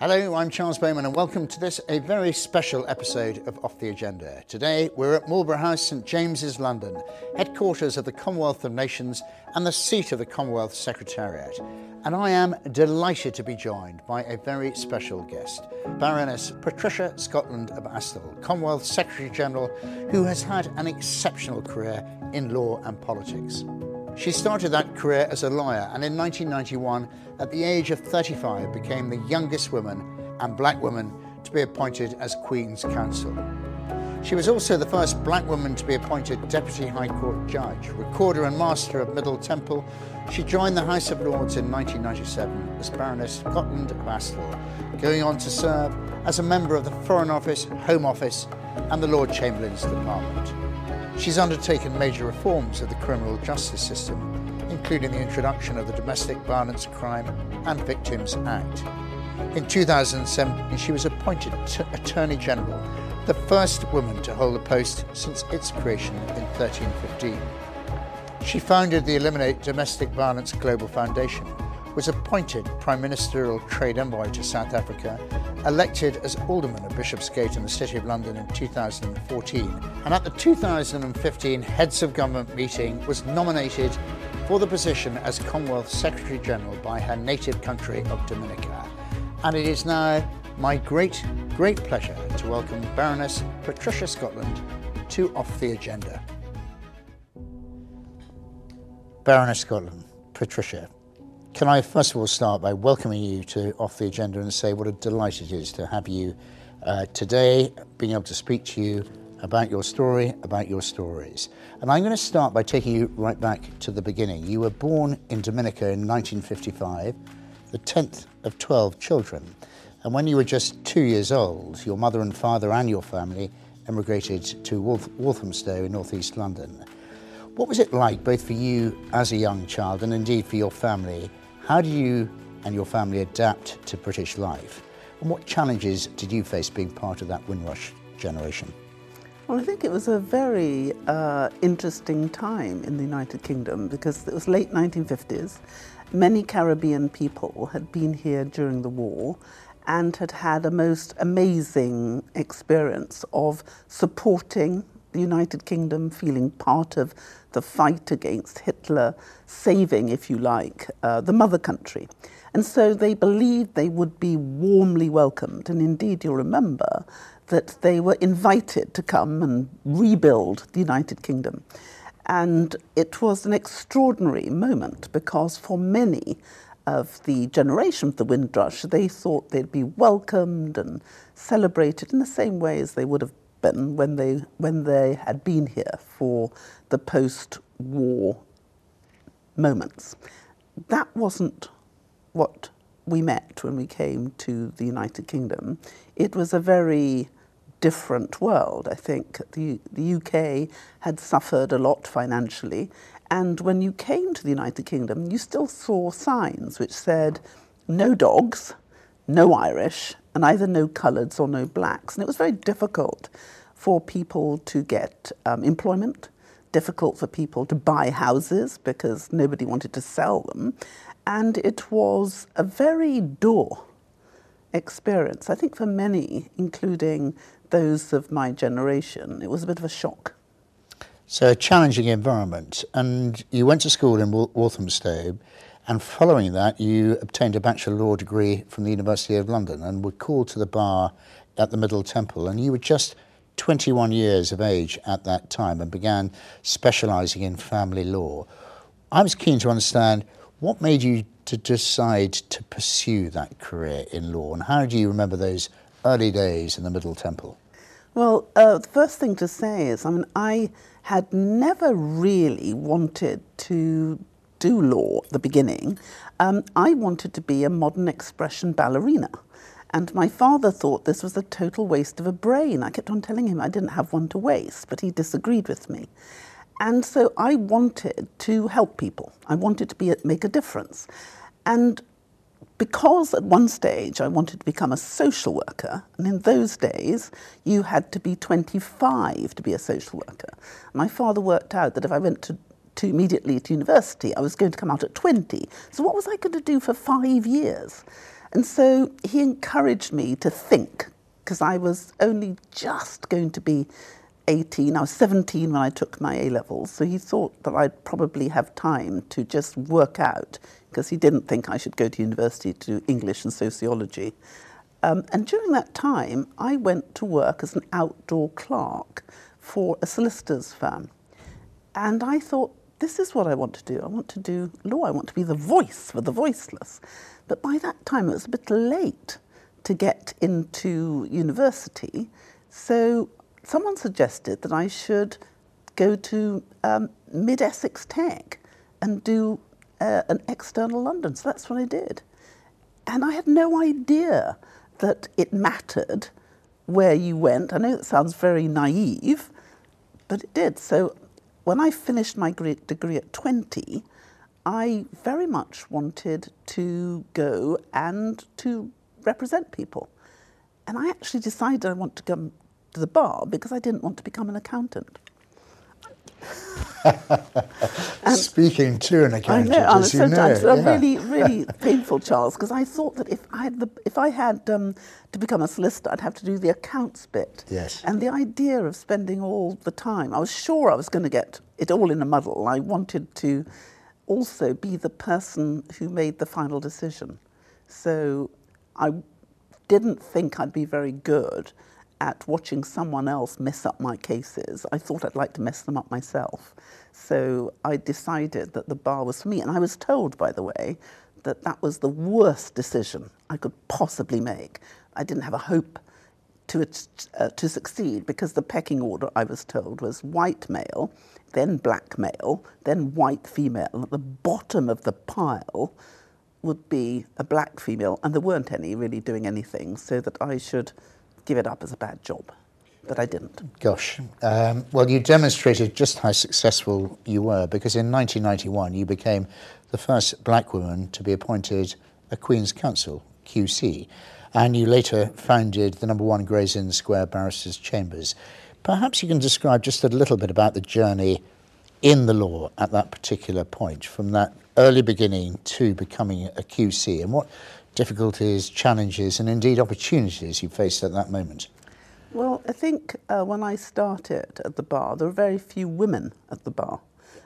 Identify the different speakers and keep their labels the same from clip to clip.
Speaker 1: Hello, I'm Charles Bowman, and welcome to this, a very special episode of Off the Agenda. Today, we're at Marlborough House, St James's, London, headquarters of the Commonwealth of Nations and the seat of the Commonwealth Secretariat. And I am delighted to be joined by a very special guest, Baroness Patricia Scotland of Asthal, Commonwealth Secretary General, who has had an exceptional career in law and politics. She started that career as a lawyer and in 1991, at the age of 35, became the youngest woman and black woman to be appointed as Queen's Counsel. She was also the first black woman to be appointed Deputy High Court Judge, Recorder and Master of Middle Temple. She joined the House of Lords in 1997 as Baroness Scotland of Asthal, going on to serve as a member of the Foreign Office, Home Office, and the Lord Chamberlain's Department. She's undertaken major reforms of the criminal justice system, including the introduction of the Domestic Violence Crime and Victims Act. In 2007, she was appointed t- Attorney General, the first woman to hold the post since its creation in 1315. She founded the Eliminate Domestic Violence Global Foundation, was appointed Prime Ministerial Trade Envoy to South Africa, elected as Alderman of Bishopsgate in the City of London in 2014, and at the 2015 Heads of Government meeting was nominated for the position as Commonwealth Secretary General by her native country of Dominica. And it is now my great, great pleasure to welcome Baroness Patricia Scotland to Off the Agenda. Baroness Scotland, Patricia, can I first of all start by welcoming you to Off the Agenda and say what a delight it is to have you uh, today, being able to speak to you about your story, about your stories. And I'm going to start by taking you right back to the beginning. You were born in Dominica in 1955, the 10th of 12 children. And when you were just two years old, your mother and father and your family emigrated to Walthamstow in northeast London. What was it like, both for you as a young child and indeed for your family, how do you and your family adapt to British life? And what challenges did you face being part of that Windrush generation?
Speaker 2: Well, I think it was a very uh, interesting time in the United Kingdom because it was late 1950s. Many Caribbean people had been here during the war and had had a most amazing experience of supporting the United Kingdom, feeling part of the fight against Hitler, saving, if you like, uh, the mother country. And so they believed they would be warmly welcomed. And indeed, you'll remember that they were invited to come and rebuild the United Kingdom. And it was an extraordinary moment because for many of the generation of the Windrush, they thought they'd be welcomed and celebrated in the same way as they would have been when they, when they had been here for the post war moments. That wasn't what we met when we came to the United Kingdom. It was a very different world. I think the, the UK had suffered a lot financially, and when you came to the United Kingdom, you still saw signs which said no dogs, no Irish, and either no coloureds or no blacks. And it was very difficult for people to get um, employment, difficult for people to buy houses because nobody wanted to sell them. And it was a very dull experience. I think for many, including those of my generation, it was a bit of a shock.
Speaker 1: So, a challenging environment. And you went to school in Walthamstow, and following that, you obtained a Bachelor Law degree from the University of London and were called to the bar at the Middle Temple. And you were just 21 years of age at that time and began specialising in family law. I was keen to understand what made you to decide to pursue that career in law and how do you remember those early days in the Middle Temple?
Speaker 2: Well, uh, the first thing to say is, I mean, I had never really wanted to do law at the beginning. Um, I wanted to be a modern expression ballerina. And my father thought this was a total waste of a brain. I kept on telling him I didn't have one to waste, but he disagreed with me. And so I wanted to help people. I wanted to be, make a difference. And because at one stage I wanted to become a social worker, and in those days you had to be 25 to be a social worker. My father worked out that if I went to, to immediately to university, I was going to come out at 20. So what was I going to do for five years? And so he encouraged me to think, because I was only just going to be 18. I was 17 when I took my A levels, so he thought that I'd probably have time to just work out, because he didn't think I should go to university to do English and sociology. Um, and during that time, I went to work as an outdoor clerk for a solicitor's firm. And I thought, this is what I want to do. I want to do law. I want to be the voice for the voiceless. But by that time, it was a bit late to get into university. So someone suggested that I should go to um, Mid Essex Tech and do uh, an external London. So that's what I did. And I had no idea that it mattered where you went. I know it sounds very naive, but it did. So when I finished my degree at 20, I very much wanted to go and to represent people. And I actually decided I want to come to the bar because I didn't want to become an accountant.
Speaker 1: Speaking to an accountant, I know, as you know,
Speaker 2: it's yeah. really, really painful, Charles, because I thought that if I had, the, if I had um, to become a solicitor, I'd have to do the accounts bit.
Speaker 1: Yes.
Speaker 2: And the idea of spending all the time, I was sure I was going to get it all in a muddle. I wanted to also be the person who made the final decision. So I didn't think I'd be very good at watching someone else mess up my cases. I thought I'd like to mess them up myself. So I decided that the bar was for me. And I was told, by the way, that that was the worst decision I could possibly make. I didn't have a hope to, uh, to succeed because the pecking order, I was told, was white male, then black male, then white female. And at the bottom of the pile would be a black female, and there weren't any really doing anything, so that I should give it up as a bad job. But I didn't.
Speaker 1: Gosh. Um, well, you demonstrated just how successful you were because in 1991 you became the first black woman to be appointed a Queen's Counsel, QC, and you later founded the number one Gray's Inn Square Barristers' Chambers. Perhaps you can describe just a little bit about the journey in the law at that particular point, from that early beginning to becoming a QC, and what difficulties, challenges, and indeed opportunities you faced at that moment?
Speaker 2: Well, I think uh, when I started at the bar, there were very few women at the bar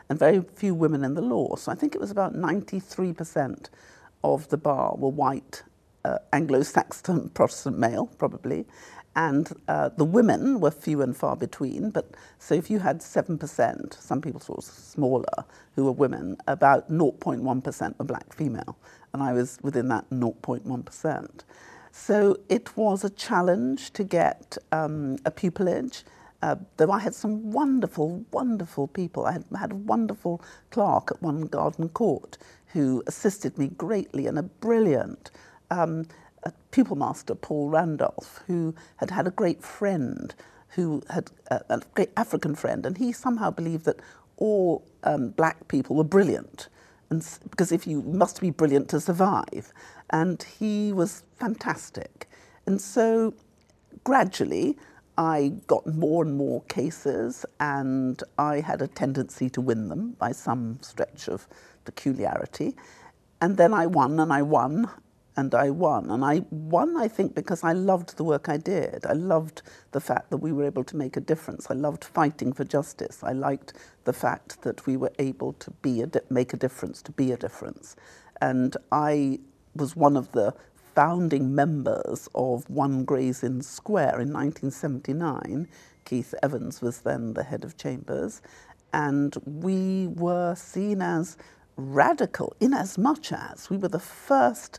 Speaker 2: and very few women in the law. So I think it was about 93% of the bar were white, uh, Anglo Saxon Protestant male, probably. And uh, the women were few and far between. But so if you had 7%, some people thought smaller, who were women, about 0.1% were black female and I was within that 0.1%. So it was a challenge to get um, a pupillage. Uh, though I had some wonderful, wonderful people. I had, had a wonderful clerk at one garden court who assisted me greatly and a brilliant um, a pupil master, Paul Randolph, who had had a great friend who had uh, a great African friend, and he somehow believed that all um, black people were brilliant and because if you must be brilliant to survive. And he was fantastic. And so gradually, I got more and more cases, and I had a tendency to win them by some stretch of peculiarity. And then I won and I won, and I won. And I won, I think, because I loved the work I did. I loved the fact that we were able to make a difference. I loved fighting for justice. I liked the fact that we were able to be a make a difference, to be a difference. And I was one of the founding members of One Gray's Inn Square in 1979. Keith Evans was then the head of chambers. And we were seen as radical in as much as we were the first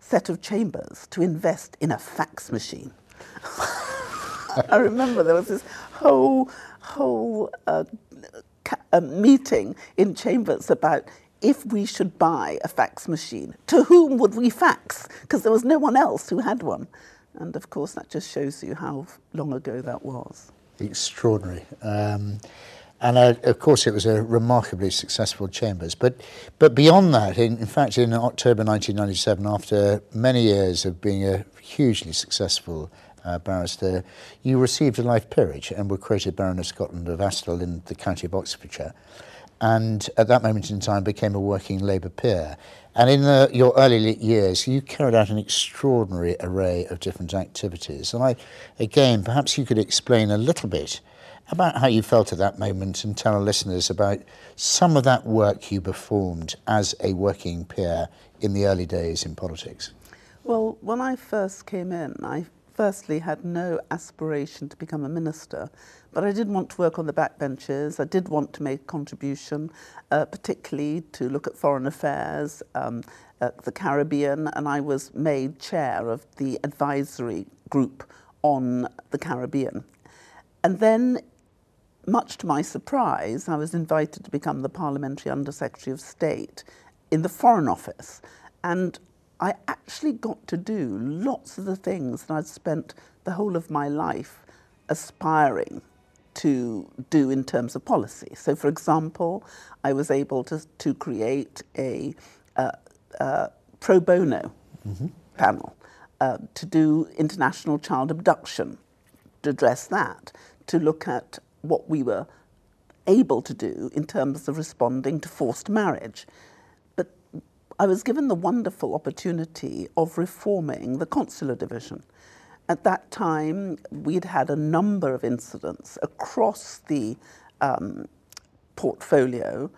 Speaker 2: set of chambers to invest in a fax machine. I remember there was this whole whole uh, ca- meeting in chambers about if we should buy a fax machine, to whom would we fax? Because there was no one else who had one. And of course, that just shows you how long ago that was.
Speaker 1: Extraordinary. Um, and uh, of course, it was a remarkably successful Chambers. But, but beyond that, in, in fact, in October 1997, after many years of being a hugely successful uh, barrister, you received a life peerage and were created Baron of Scotland of Asthal in the county of Oxfordshire. and at that moment in time became a working Labour peer. And in the, your early years, you carried out an extraordinary array of different activities. And I, again, perhaps you could explain a little bit about how you felt at that moment and tell our listeners about some of that work you performed as a working peer in the early days in politics.
Speaker 2: Well, when I first came in, I firstly had no aspiration to become a minister, but I did want to work on the backbenches. I did want to make a contribution, uh, particularly to look at foreign affairs, um, the Caribbean, and I was made chair of the advisory group on the Caribbean. And then, much to my surprise, I was invited to become the Parliamentary Undersecretary of State in the Foreign Office. And I actually got to do lots of the things that I'd spent the whole of my life aspiring to do in terms of policy. So, for example, I was able to, to create a uh, uh, pro bono mm-hmm. panel uh, to do international child abduction, to address that, to look at what we were able to do in terms of responding to forced marriage. But I was given the wonderful opportunity of reforming the consular division. At that time, we'd had a number of incidents across the um, portfolio,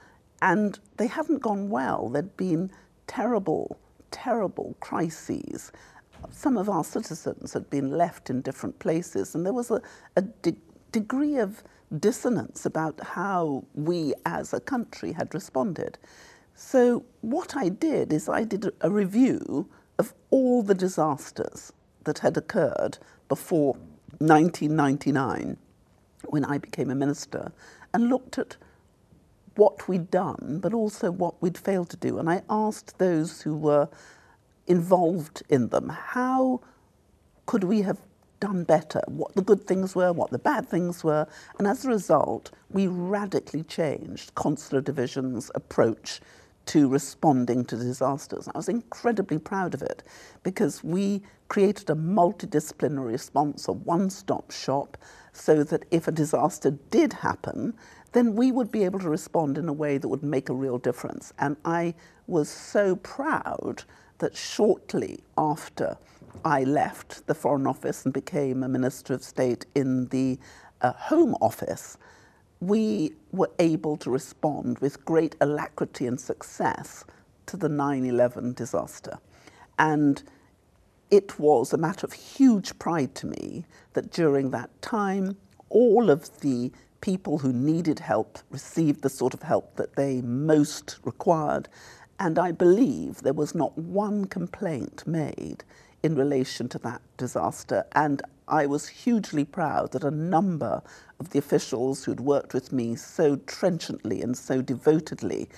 Speaker 2: and they hadn't gone well. There'd been terrible, terrible crises. Some of our citizens had been left in different places, and there was a, a degree of dissonance about how we as a country had responded. So, what I did is I did a review of all the disasters that had occurred before 1999 when I became a minister and looked at what we'd done, but also what we'd failed to do. And I asked those who were involved in them, how could we have done better? What the good things were, what the bad things were. And as a result, we radically changed Consular Division's approach to responding to disasters. I was incredibly proud of it because we created a multidisciplinary response, a one stop shop, so that if a disaster did happen, then we would be able to respond in a way that would make a real difference. And I was so proud that shortly after I left the Foreign Office and became a Minister of State in the uh, Home Office, we were able to respond with great alacrity and success to the 9 11 disaster. And it was a matter of huge pride to me that during that time, all of the people who needed help received the sort of help that they most required. And I believe there was not one complaint made in relation to that disaster. And I was hugely proud that a number of the officials who'd worked with me so trenchantly and so devotedly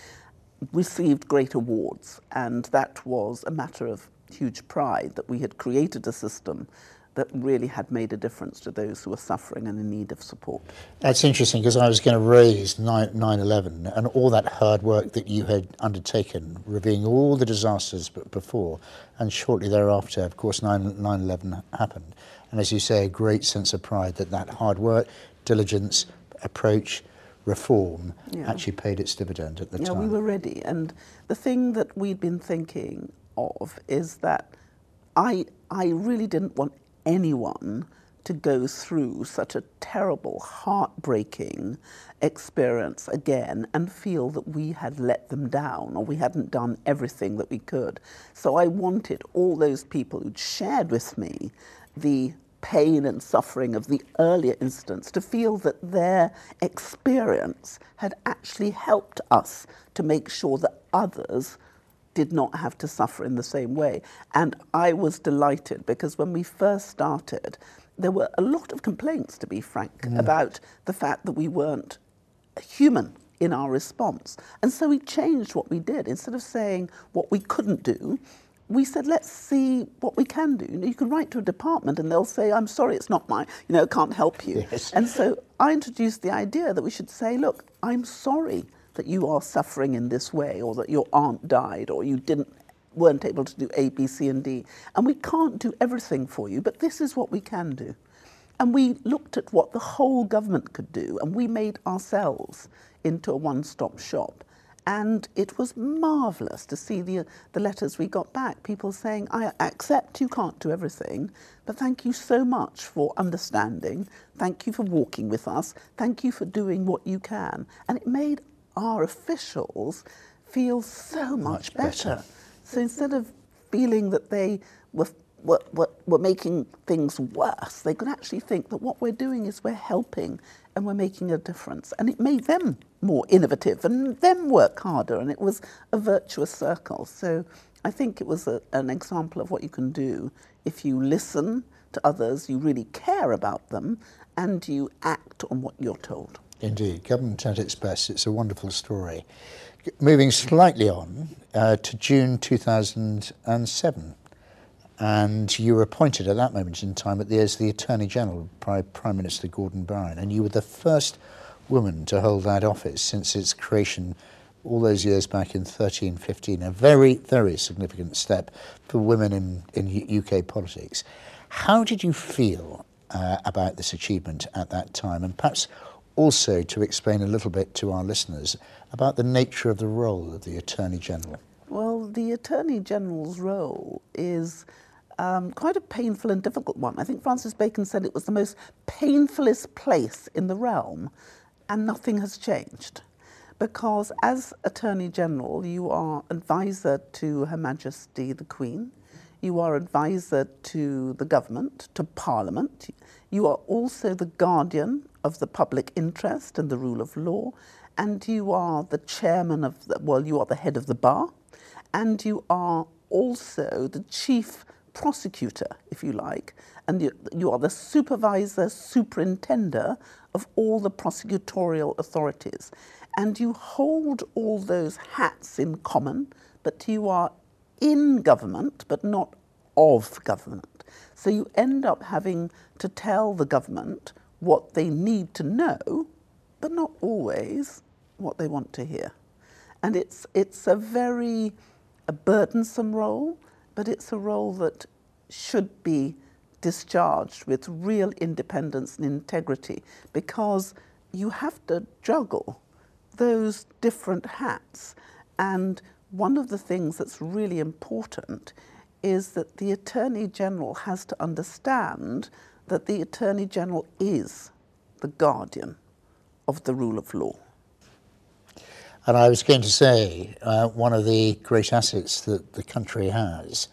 Speaker 2: received great awards. And that was a matter of huge pride that we had created a system that really had made a difference to those who were suffering and in need of support.
Speaker 1: That's interesting because I was going to raise 9 11 and all that hard work that you had undertaken, reviewing all the disasters before, and shortly thereafter, of course, 9 11 happened. And as you say, a great sense of pride that that hard work, diligence, approach, reform yeah. actually paid its dividend at the
Speaker 2: yeah,
Speaker 1: time.
Speaker 2: Yeah, we were ready. And the thing that we'd been thinking of is that I, I really didn't want anyone to go through such a terrible, heartbreaking experience again and feel that we had let them down or we hadn't done everything that we could. So I wanted all those people who'd shared with me the pain and suffering of the earlier instance to feel that their experience had actually helped us to make sure that others did not have to suffer in the same way. And I was delighted because when we first started, there were a lot of complaints, to be frank, mm. about the fact that we weren't human in our response. And so we changed what we did. Instead of saying what we couldn't do, we said, let's see what we can do. You, know, you can write to a department and they'll say, I'm sorry, it's not my, you know, can't help you. Yes. And so I introduced the idea that we should say, look, I'm sorry that you are suffering in this way, or that your aunt died, or you didn't weren't able to do A, B, C, and D. And we can't do everything for you, but this is what we can do. And we looked at what the whole government could do, and we made ourselves into a one stop shop. And it was marvellous to see the, the letters we got back. People saying, I accept you can't do everything, but thank you so much for understanding. Thank you for walking with us. Thank you for doing what you can. And it made our officials feel so much,
Speaker 1: Much better.
Speaker 2: better. So instead of feeling that they were, were, were, were making things worse, they could actually think that what we're doing is we're helping and we're making a difference. And it made them more innovative and them work harder, and it was a virtuous circle. So I think it was a, an example of what you can do if you listen to others, you really care about them, and you act on what you're told.
Speaker 1: Indeed, government at its best. It's a wonderful story. Moving slightly on uh, to June 2007, and you were appointed at that moment in time as the Attorney General by Prime Minister Gordon Brown, and you were the first woman to hold that office since its creation all those years back in 13, 15. A very, very significant step for women in, in UK politics. How did you feel uh, about this achievement at that time? And perhaps also to explain a little bit to our listeners about the nature of the role of the Attorney General.
Speaker 2: Well, the Attorney General's role is um, quite a painful and difficult one. I think Francis Bacon said it was the most painfulest place in the realm, and nothing has changed. Because as Attorney General, you are advisor to Her Majesty the Queen, you are advisor to the government, to Parliament, you are also the guardian of the public interest and the rule of law, and you are the chairman of the, well, you are the head of the bar, and you are also the chief prosecutor, if you like, and you, you are the supervisor, superintender of all the prosecutorial authorities. And you hold all those hats in common, but you are in government, but not of government. So you end up having to tell the government what they need to know, but not always what they want to hear. And it's, it's a very a burdensome role, but it's a role that should be discharged with real independence and integrity because you have to juggle those different hats. And one of the things that's really important is that the Attorney General has to understand that the Attorney General is the guardian of the rule of law.
Speaker 1: And I was going to say, uh, one of the great assets that the country has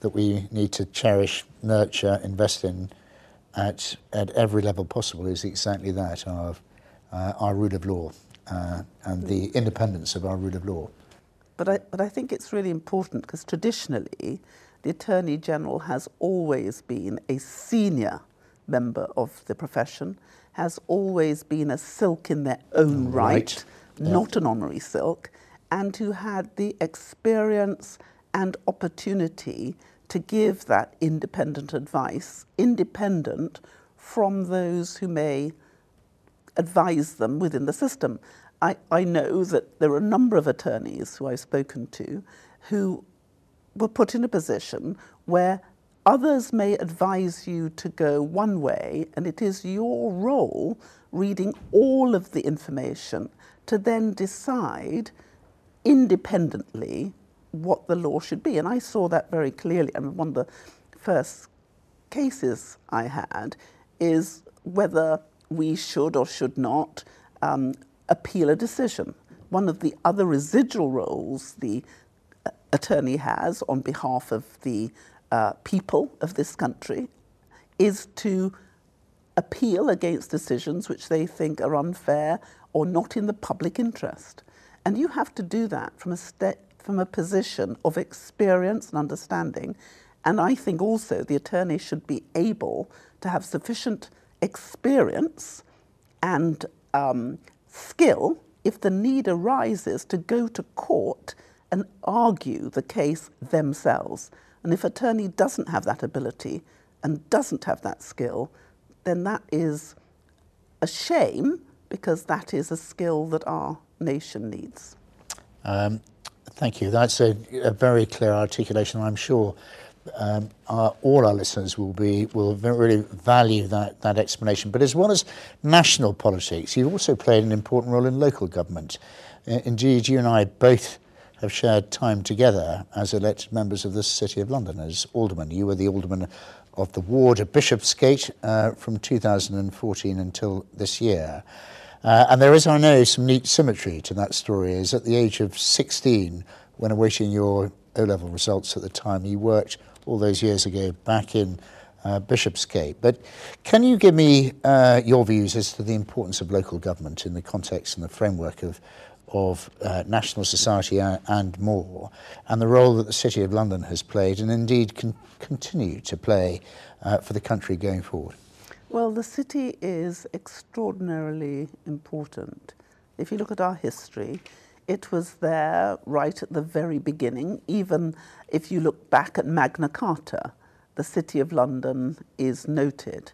Speaker 1: that we need to cherish, nurture, invest in at, at every level possible is exactly that of uh, our rule of law uh, and the independence of our rule of law.
Speaker 2: But I, but I think it's really important because traditionally, the Attorney General has always been a senior member of the profession, has always been a silk in their own right,
Speaker 1: Right, yeah.
Speaker 2: not an honorary silk, and who had the experience and opportunity to give that independent advice, independent from those who may advise them within the system. I, I know that there are a number of attorneys who I've spoken to who were put in a position where others may advise you to go one way, and it is your role, reading all of the information, to then decide independently what the law should be. And I saw that very clearly. I mean, one of the first cases I had is whether we should or should not um, appeal a decision. One of the other residual roles the uh, attorney has on behalf of the uh, people of this country is to appeal against decisions which they think are unfair or not in the public interest. And you have to do that from a, from a position of experience and understanding. And I think also the attorney should be able to have sufficient experience and um, skill if the need arises to go to court and argue the case themselves. And if attorney doesn't have that ability and doesn't have that skill, then that is a shame because that is a skill that our nation needs.
Speaker 1: Um, thank you. That's a, a very clear articulation. I'm sure um, our, all our listeners will be will really value that, that explanation. But as well as national politics, you've also played an important role in local government. Indeed, you and I both have shared time together as elected members of the City of London as aldermen. You were the alderman of the ward of Bishopsgate uh, from 2014 until this year. Uh, and there is, I know, some neat symmetry to that story. Is at the age of 16, when awaiting your O level results at the time, you worked all those years ago back in uh, Bishopsgate. But can you give me uh, your views as to the importance of local government in the context and the framework of, of uh, national society and more, and the role that the City of London has played and indeed can continue to play uh, for the country going forward?
Speaker 2: Well, the city is extraordinarily important. If you look at our history, it was there right at the very beginning. Even if you look back at Magna Carta, the City of London is noted.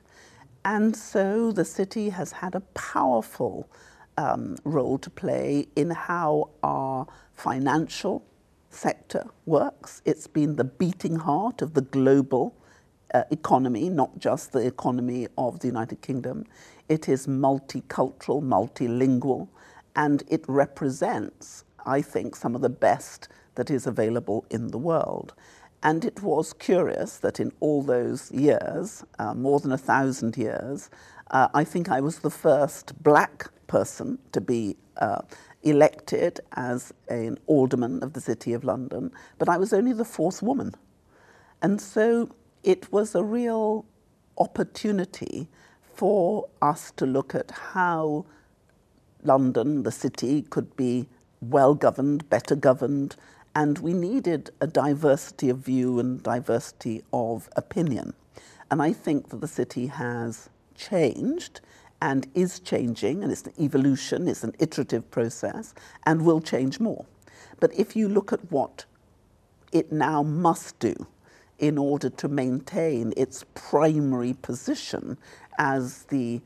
Speaker 2: And so the city has had a powerful um, role to play in how our financial sector works. It's been the beating heart of the global uh, economy, not just the economy of the United Kingdom. It is multicultural, multilingual, and it represents, I think, some of the best that is available in the world. And it was curious that in all those years, uh, more than a thousand years, uh, I think I was the first black person to be uh, elected as an alderman of the City of London, but I was only the fourth woman. And so it was a real opportunity for us to look at how London, the city, could be well governed, better governed, and we needed a diversity of view and diversity of opinion. And I think that the city has changed and is changing, and it's an evolution, it's an iterative process, and will change more. But if you look at what it now must do in order to maintain its primary position as the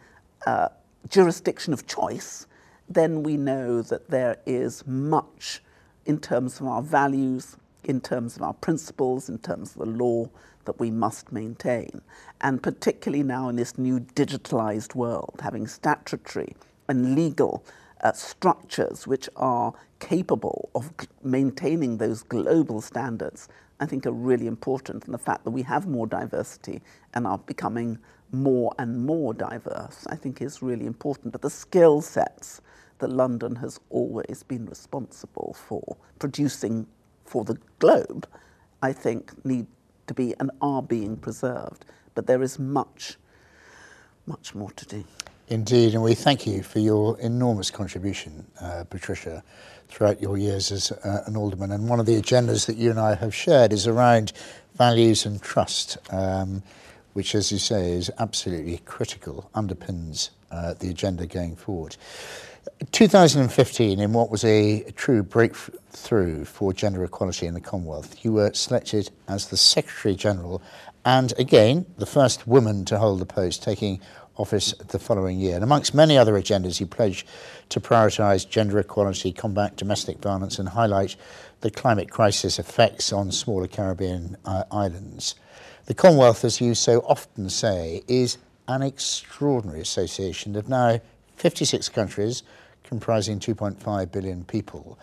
Speaker 2: uh, jurisdiction of choice, then we know that there is much in terms of our values, in terms of our principles, in terms of the law that we must maintain. And particularly now in this new digitalized world, having statutory and legal uh, structures which are capable of maintaining those global standards I think are really important. And the fact that we have more diversity and are becoming more and more diverse, I think is really important. But the skill sets that London has always been responsible for producing for the globe, I think need to be and are being preserved. But there is much, much more to do.
Speaker 1: Indeed, and we thank you for your enormous contribution, uh, Patricia, throughout your years as uh, an alderman. And one of the agendas that you and I have shared is around values and trust, um, which, as you say, is absolutely critical, underpins uh, the agenda going forward. 2015, in what was a true breakthrough for gender equality in the Commonwealth, you were selected as the Secretary General and again the first woman to hold the post, taking office the following year. And amongst many other agendas, you pledged to prioritise gender equality, combat domestic violence, and highlight the climate crisis effects on smaller Caribbean uh, islands. The Commonwealth, as you so often say, is an extraordinary association of now 56 countries comprising 2.5 billion people.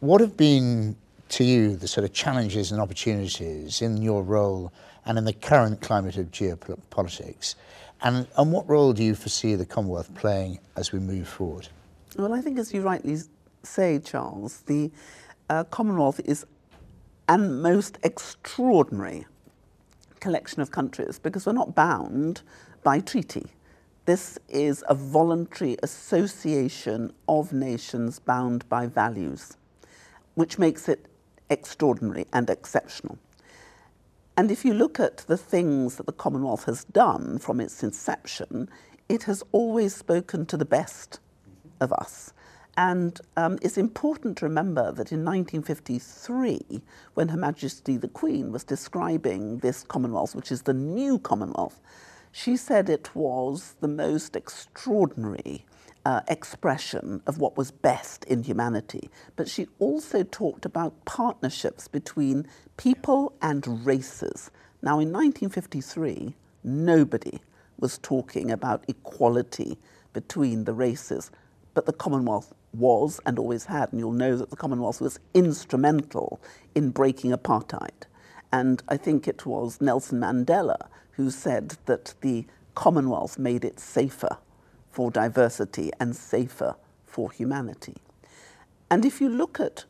Speaker 1: What have been to you the sort of challenges and opportunities in your role and in the current climate of geopolitics? And, and what role do you foresee the Commonwealth playing as we move forward?
Speaker 2: Well, I think, as you rightly say, Charles, the uh, Commonwealth is a most extraordinary collection of countries because we're not bound by treaty. This is a voluntary association of nations bound by values, which makes it extraordinary and exceptional. And if you look at the things that the Commonwealth has done from its inception, it has always spoken to the best of us. And um, it's important to remember that in 1953, when Her Majesty the Queen was describing this Commonwealth, which is the new Commonwealth, she said it was the most extraordinary uh, expression of what was best in humanity. But she also talked about partnerships between people and races. Now, in 1953, nobody was talking about equality between the races, but the Commonwealth was and always had, and you'll know that the Commonwealth was instrumental in breaking apartheid. And I think it was Nelson Mandela who said that the Commonwealth made it safer for diversity and safer for humanity. And if you look at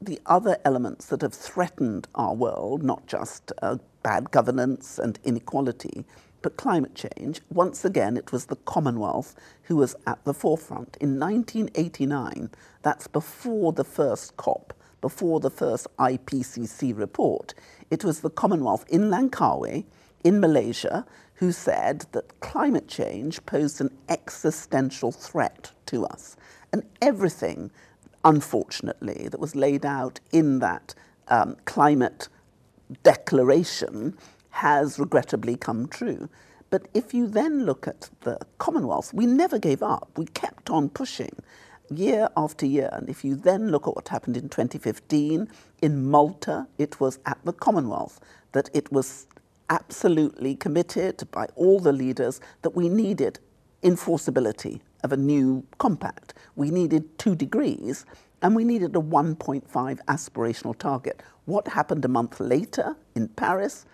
Speaker 2: the other elements that have threatened our world, not just uh, bad governance and inequality, but climate change, once again, it was the Commonwealth who was at the forefront. In 1989, that's before the first COP, before the first IPCC report, it was the Commonwealth in Langkawi, in Malaysia, who said that climate change posed an existential threat to us. And everything, unfortunately, that was laid out in that um, climate declaration has regrettably come true. But if you then look at the Commonwealth, we never gave up. We kept on pushing year after year. And if you then look at what happened in 2015 in Malta, it was at the Commonwealth that it was absolutely committed by all the leaders that we needed enforceability of a new compact. We needed two degrees and we needed a 1.5 aspirational target. What happened a month later in Paris?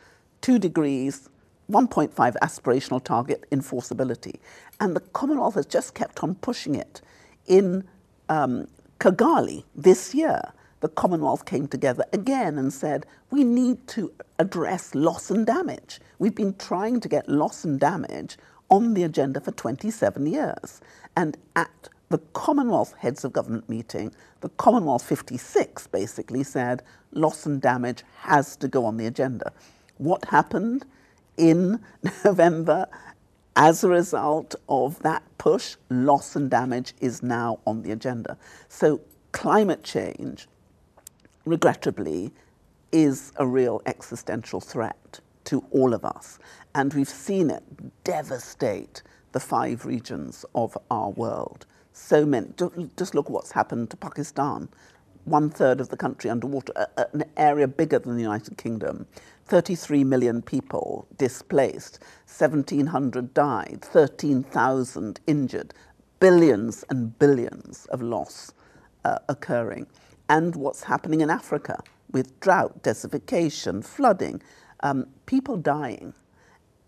Speaker 2: two degrees, 1.5 aspirational target enforceability. And the Commonwealth has just kept on pushing it. In um, Kigali this year, the Commonwealth came together again and said, we need to address loss and damage. We've been trying to get loss and damage on the agenda for 27 years. And at the Commonwealth Heads of Government meeting, the Commonwealth 56 basically said loss and damage has to go on the agenda what happened in November as a result of that push, loss and damage is now on the agenda. So climate change, regrettably, is a real existential threat to all of us. And we've seen it devastate the five regions of our world. So many, just look what's happened to Pakistan. One third of the country underwater, an area bigger than the United Kingdom. 33 million people displaced, 1,700 died, 13,000 injured, billions and billions of loss uh, occurring. And what's happening in Africa with drought, desertification, flooding, um, people dying.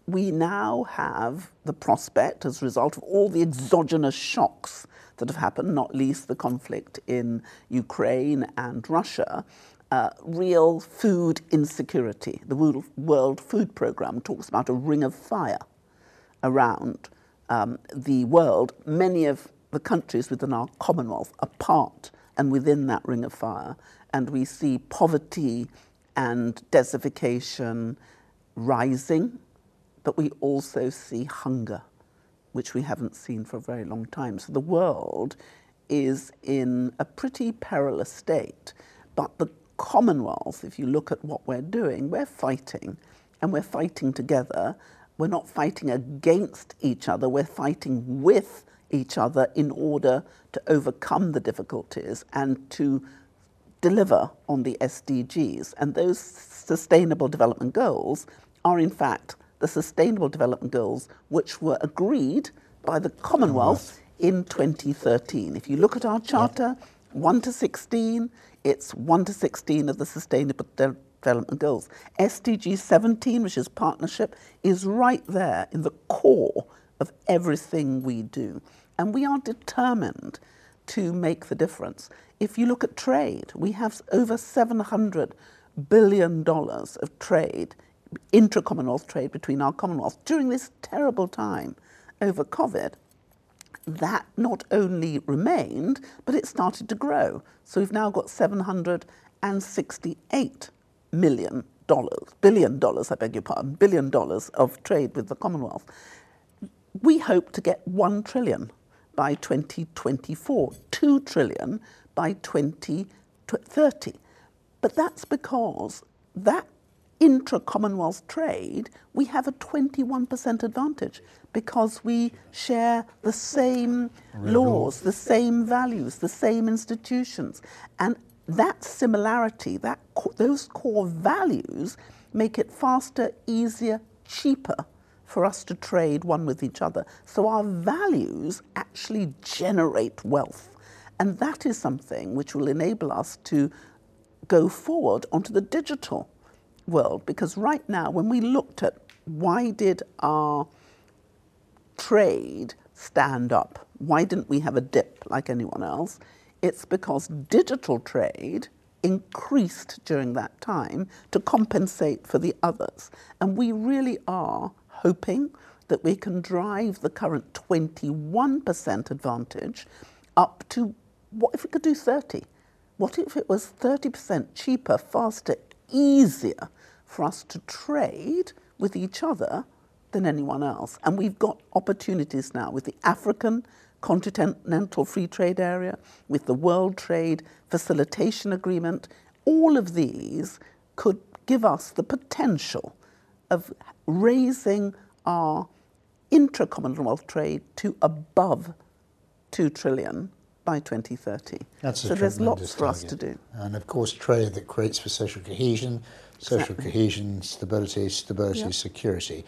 Speaker 2: We now have the prospect, as a result of all the exogenous shocks that have happened, not least the conflict in Ukraine and Russia, uh, real food insecurity. The World Food Programme talks about a ring of fire around um, the world. Many of the countries within our Commonwealth are part and within that ring of fire, and we see poverty and desertification rising, but we also see hunger, which we haven't seen for a very long time. So the world is in a pretty perilous state, but the Commonwealth, if you look at what we're doing, we're fighting and we're fighting together. We're not fighting against each other, we're fighting with each other in order to overcome the difficulties and to deliver on the SDGs. And those sustainable development goals are, in fact, the sustainable development goals which were agreed by the Commonwealth in 2013. If you look at our charter, 1 to 16, it's 1 to 16 of the Sustainable De Development Goals. SDG 17, which is partnership, is right there in the core of everything we do. And we are determined to make the difference. If you look at trade, we have over $700 billion of trade, intra-Commonwealth trade between our Commonwealth during this terrible time over COVID that not only remained, but it started to grow. So we've now got 768 million dollars, billion dollars, I beg your pardon, billion dollars of trade with the Commonwealth. We hope to get 1 trillion by 2024, 2 trillion by 2030. But that's because that intra Commonwealth trade, we have a 21% advantage because we share the same laws, the same values, the same institutions. And that similarity, that, those core values, make it faster, easier, cheaper for us to trade one with each other. So our values actually generate wealth. And that is something which will enable us to go forward onto the digital world. Because right now, when we looked at why did our trade stand up? Why didn't we have a dip like anyone else? It's because digital trade increased during that time to compensate for the others. And we really are hoping that we can drive the current 21% advantage up to what if we could do 30? What if it was 30% cheaper, faster, easier for us to trade with each other than anyone else? And we've got opportunities now with the African Continental Free Trade Area, with the World Trade Facilitation Agreement. All of these could give us the potential of raising our intra-Commonwealth trade to above 2 trillion by 2030.
Speaker 1: That's
Speaker 2: so there's lots for us to do.
Speaker 1: And of course, trade that creates for social cohesion, social exactly. cohesion, stability, stability, yep. security.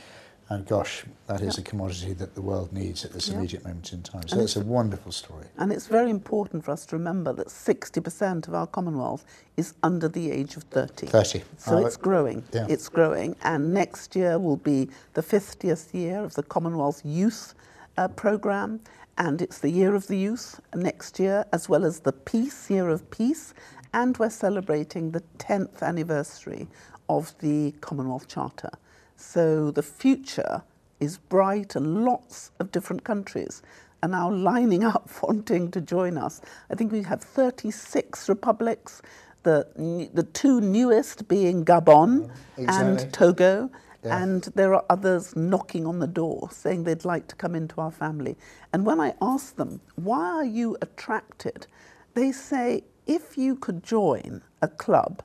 Speaker 1: And gosh, that is a commodity that the world needs at this yep. immediate moment in time. So and that's a wonderful story.
Speaker 2: And it's very important for us to remember that 60% of our Commonwealth is under the age of 30.
Speaker 1: 30.
Speaker 2: So oh, it's growing. Yeah. It's growing. And next year will be the 50th year of the Commonwealth Youth uh, Programme and it's the Year of the Youth next year, as well as the Peace, Year of Peace, and we're celebrating the 10th anniversary of the Commonwealth Charter. So the future is bright, and lots of different countries are now lining up wanting to join us. I think we have 36 republics, the, the two newest being Gabon exactly. and Togo. Yeah. And there are others knocking on the door saying they'd like to come into our family. And when I ask them, why are you attracted? They say, if you could join a club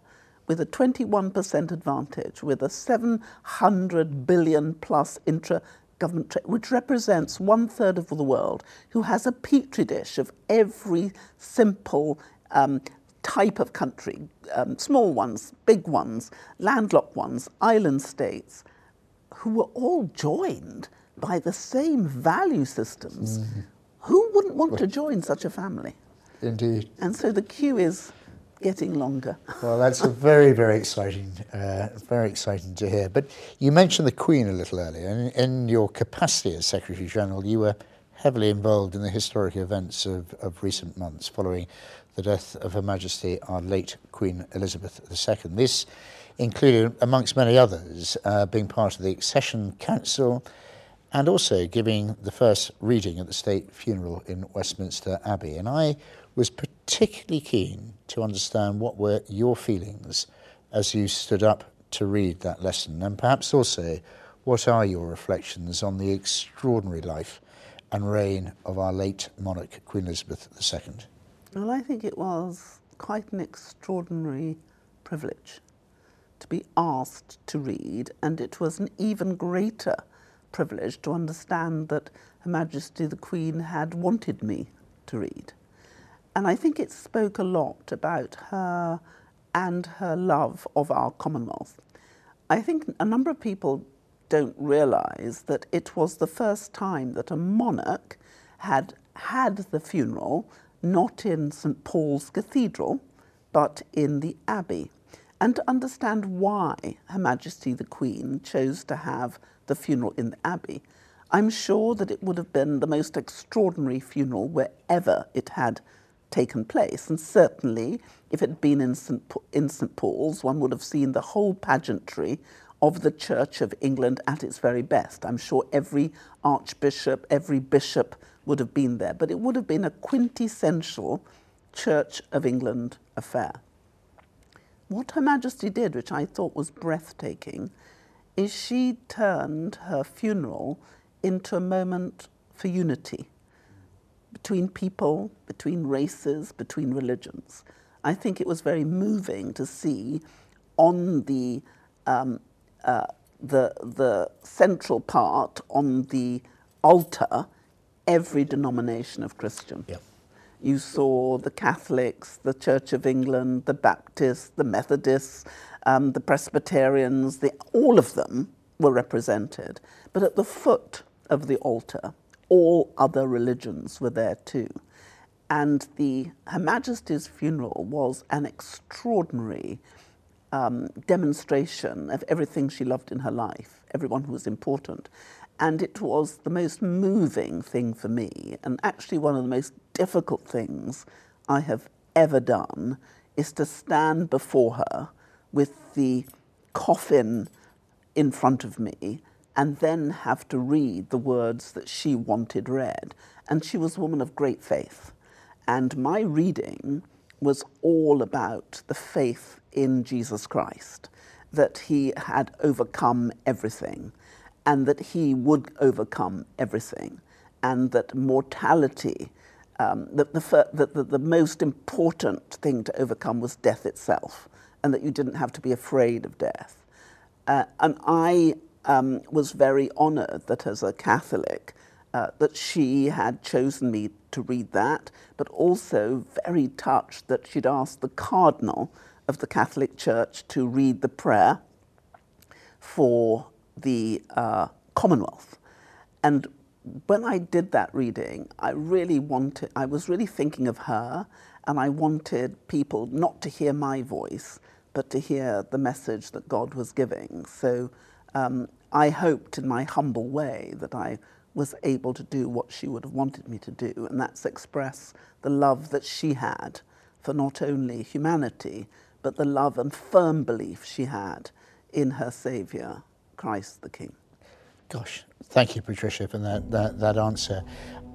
Speaker 2: with a 21% advantage, with a 700 billion plus intra government trade, which represents one third of the world, who has a petri dish of every simple um, type of country, um, small ones, big ones, landlocked ones, island states, who were all joined by the same value systems. Mm. Who wouldn't want to join such a family?
Speaker 1: Indeed.
Speaker 2: And so the queue is getting longer.
Speaker 1: Well, that's very, very exciting. Uh, very exciting to hear. But you mentioned the Queen a little earlier. In, in your capacity as Secretary General, you were heavily involved in the historic events of, of recent months following the death of Her Majesty, our late Queen Elizabeth II. This included, amongst many others, uh, being part of the Accession Council and also giving the first reading at the state funeral in Westminster Abbey. And I was particularly keen to understand what were your feelings as you stood up to read that lesson, and perhaps also what are your reflections on the extraordinary life and reign of our late monarch, Queen Elizabeth II?
Speaker 2: Well, I think it was quite an extraordinary privilege to be asked to read, and it was an even greater privilege to understand that Her Majesty the Queen had wanted me to read. And I think it spoke a lot about her and her love of our Commonwealth. I think a number of people don't realise that it was the first time that a monarch had had the funeral not in St Paul's Cathedral, but in the Abbey and to understand why Her Majesty the Queen chose to have the funeral in the Abbey. I'm sure that it would have been the most extraordinary funeral wherever it had taken place, and certainly if it had been in St. in St. Paul's, one would have seen the whole pageantry of the Church of England at its very best. I'm sure every archbishop, every bishop would have been there, but it would have been a quintessential Church of England affair. What Her Majesty did, which I thought was breathtaking, is she turned her funeral into a moment for unity between people, between races, between religions. I think it was very moving to see on the, um, uh, the, the central part, on the altar, every denomination of Christian.
Speaker 1: Yeah.
Speaker 2: You saw the Catholics, the Church of England, the Baptists, the Methodists, um, the Presbyterians, the, all of them were represented. But at the foot of the altar, all other religions were there too. And the Her Majesty's funeral was an extraordinary um, demonstration of everything she loved in her life, everyone who was important. And it was the most moving thing for me, and actually one of the most difficult things I have ever done is to stand before her with the coffin in front of me and then have to read the words that she wanted read. And she was a woman of great faith. And my reading was all about the faith in Jesus Christ, that he had overcome everything, and that he would overcome everything, and that mortality, um, that the, that the, the most important thing to overcome was death itself, and that you didn't have to be afraid of death. Uh, and I um, was very honored that as a Catholic, uh, that she had chosen me to read that, but also very touched that she'd asked the Cardinal of the Catholic Church to read the prayer for the uh, Commonwealth. And when I did that reading, I really wanted, I was really thinking of her, and I wanted people not to hear my voice, but to hear the message that God was giving. So um, I hoped in my humble way that I was able to do what she would have wanted me to do, and that's express the love that she had for not only humanity, but the love and firm belief she had in her Saviour, Christ the King.
Speaker 1: Gosh, thank you, Patricia, for that, that, that answer.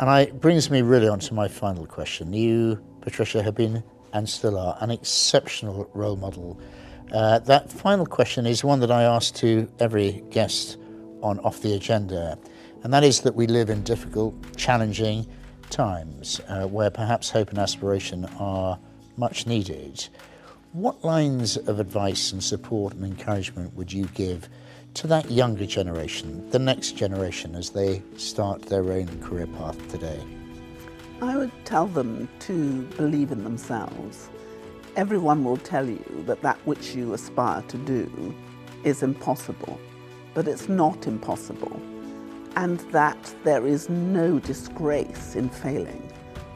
Speaker 1: And it brings me really on to my final question. You, Patricia, have been and still are an exceptional role model. Uh, that final question is one that I ask to every guest on Off the Agenda and that is that we live in difficult, challenging times uh, where perhaps hope and aspiration are much needed. What lines of advice and support and encouragement would you give to that younger generation, the next generation, as they start their own career path today?
Speaker 2: I would tell them to believe in themselves. Everyone will tell you that that which you aspire to do is impossible, but it's not impossible and that there is no disgrace in failing.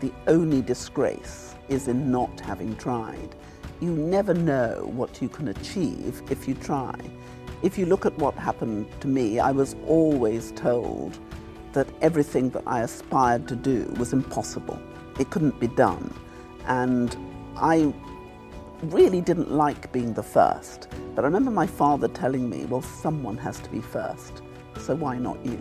Speaker 2: The only disgrace is in not having tried. You never know what you can achieve if you try. If you look at what happened to me, I was always told that everything that I aspired to do was impossible. It couldn't be done. And I really didn't like being the first. But I remember my father telling me, well, someone has to be first, so why not you?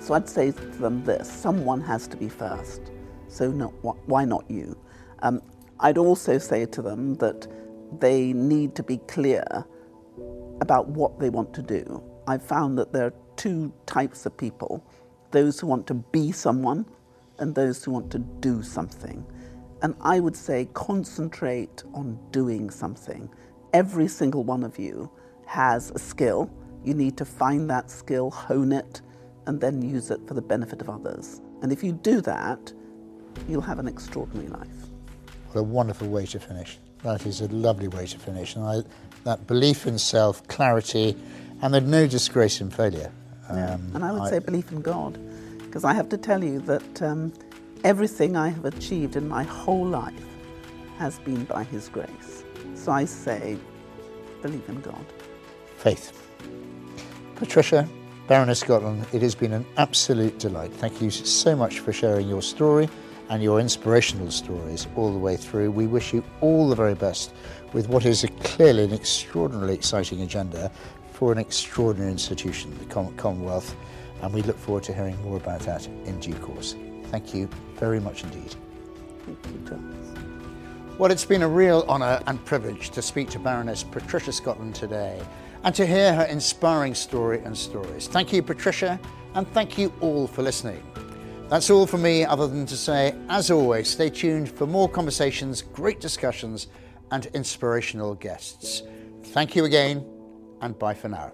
Speaker 2: So I'd say to them this someone has to be first, so not, why not you? Um, I'd also say to them that they need to be clear about what they want to do. I've found that there are two types of people those who want to be someone and those who want to do something. And I would say concentrate on doing something. Every single one of you has a skill. You need to find that skill, hone it, and then use it for the benefit of others. And if you do that, you'll have an extraordinary life.
Speaker 1: What a wonderful way to finish. That is a lovely way to finish. And I, that belief in self, clarity, and there's no disgrace in failure.
Speaker 2: Yeah. Um, and I would I, say belief in God, because I have to tell you that um, everything I have achieved in my whole life has been by His grace. So I say, believe in God.
Speaker 1: Faith. Patricia, Baroness Scotland, it has been an absolute delight. Thank you so much for sharing your story and your inspirational stories all the way through. We wish you all the very best with what is clearly an extraordinarily exciting agenda for an extraordinary institution, the Commonwealth, and we look forward to hearing more about that in due course. Thank you very much indeed.
Speaker 2: Thank you, Thomas.
Speaker 1: Well, it's been a real honour and privilege to speak to Baroness Patricia Scotland today and to hear her inspiring story and stories. Thank you, Patricia, and thank you all for listening. That's all from me, other than to say, as always, stay tuned for more conversations, great discussions, and inspirational guests. Thank you again, and bye for now.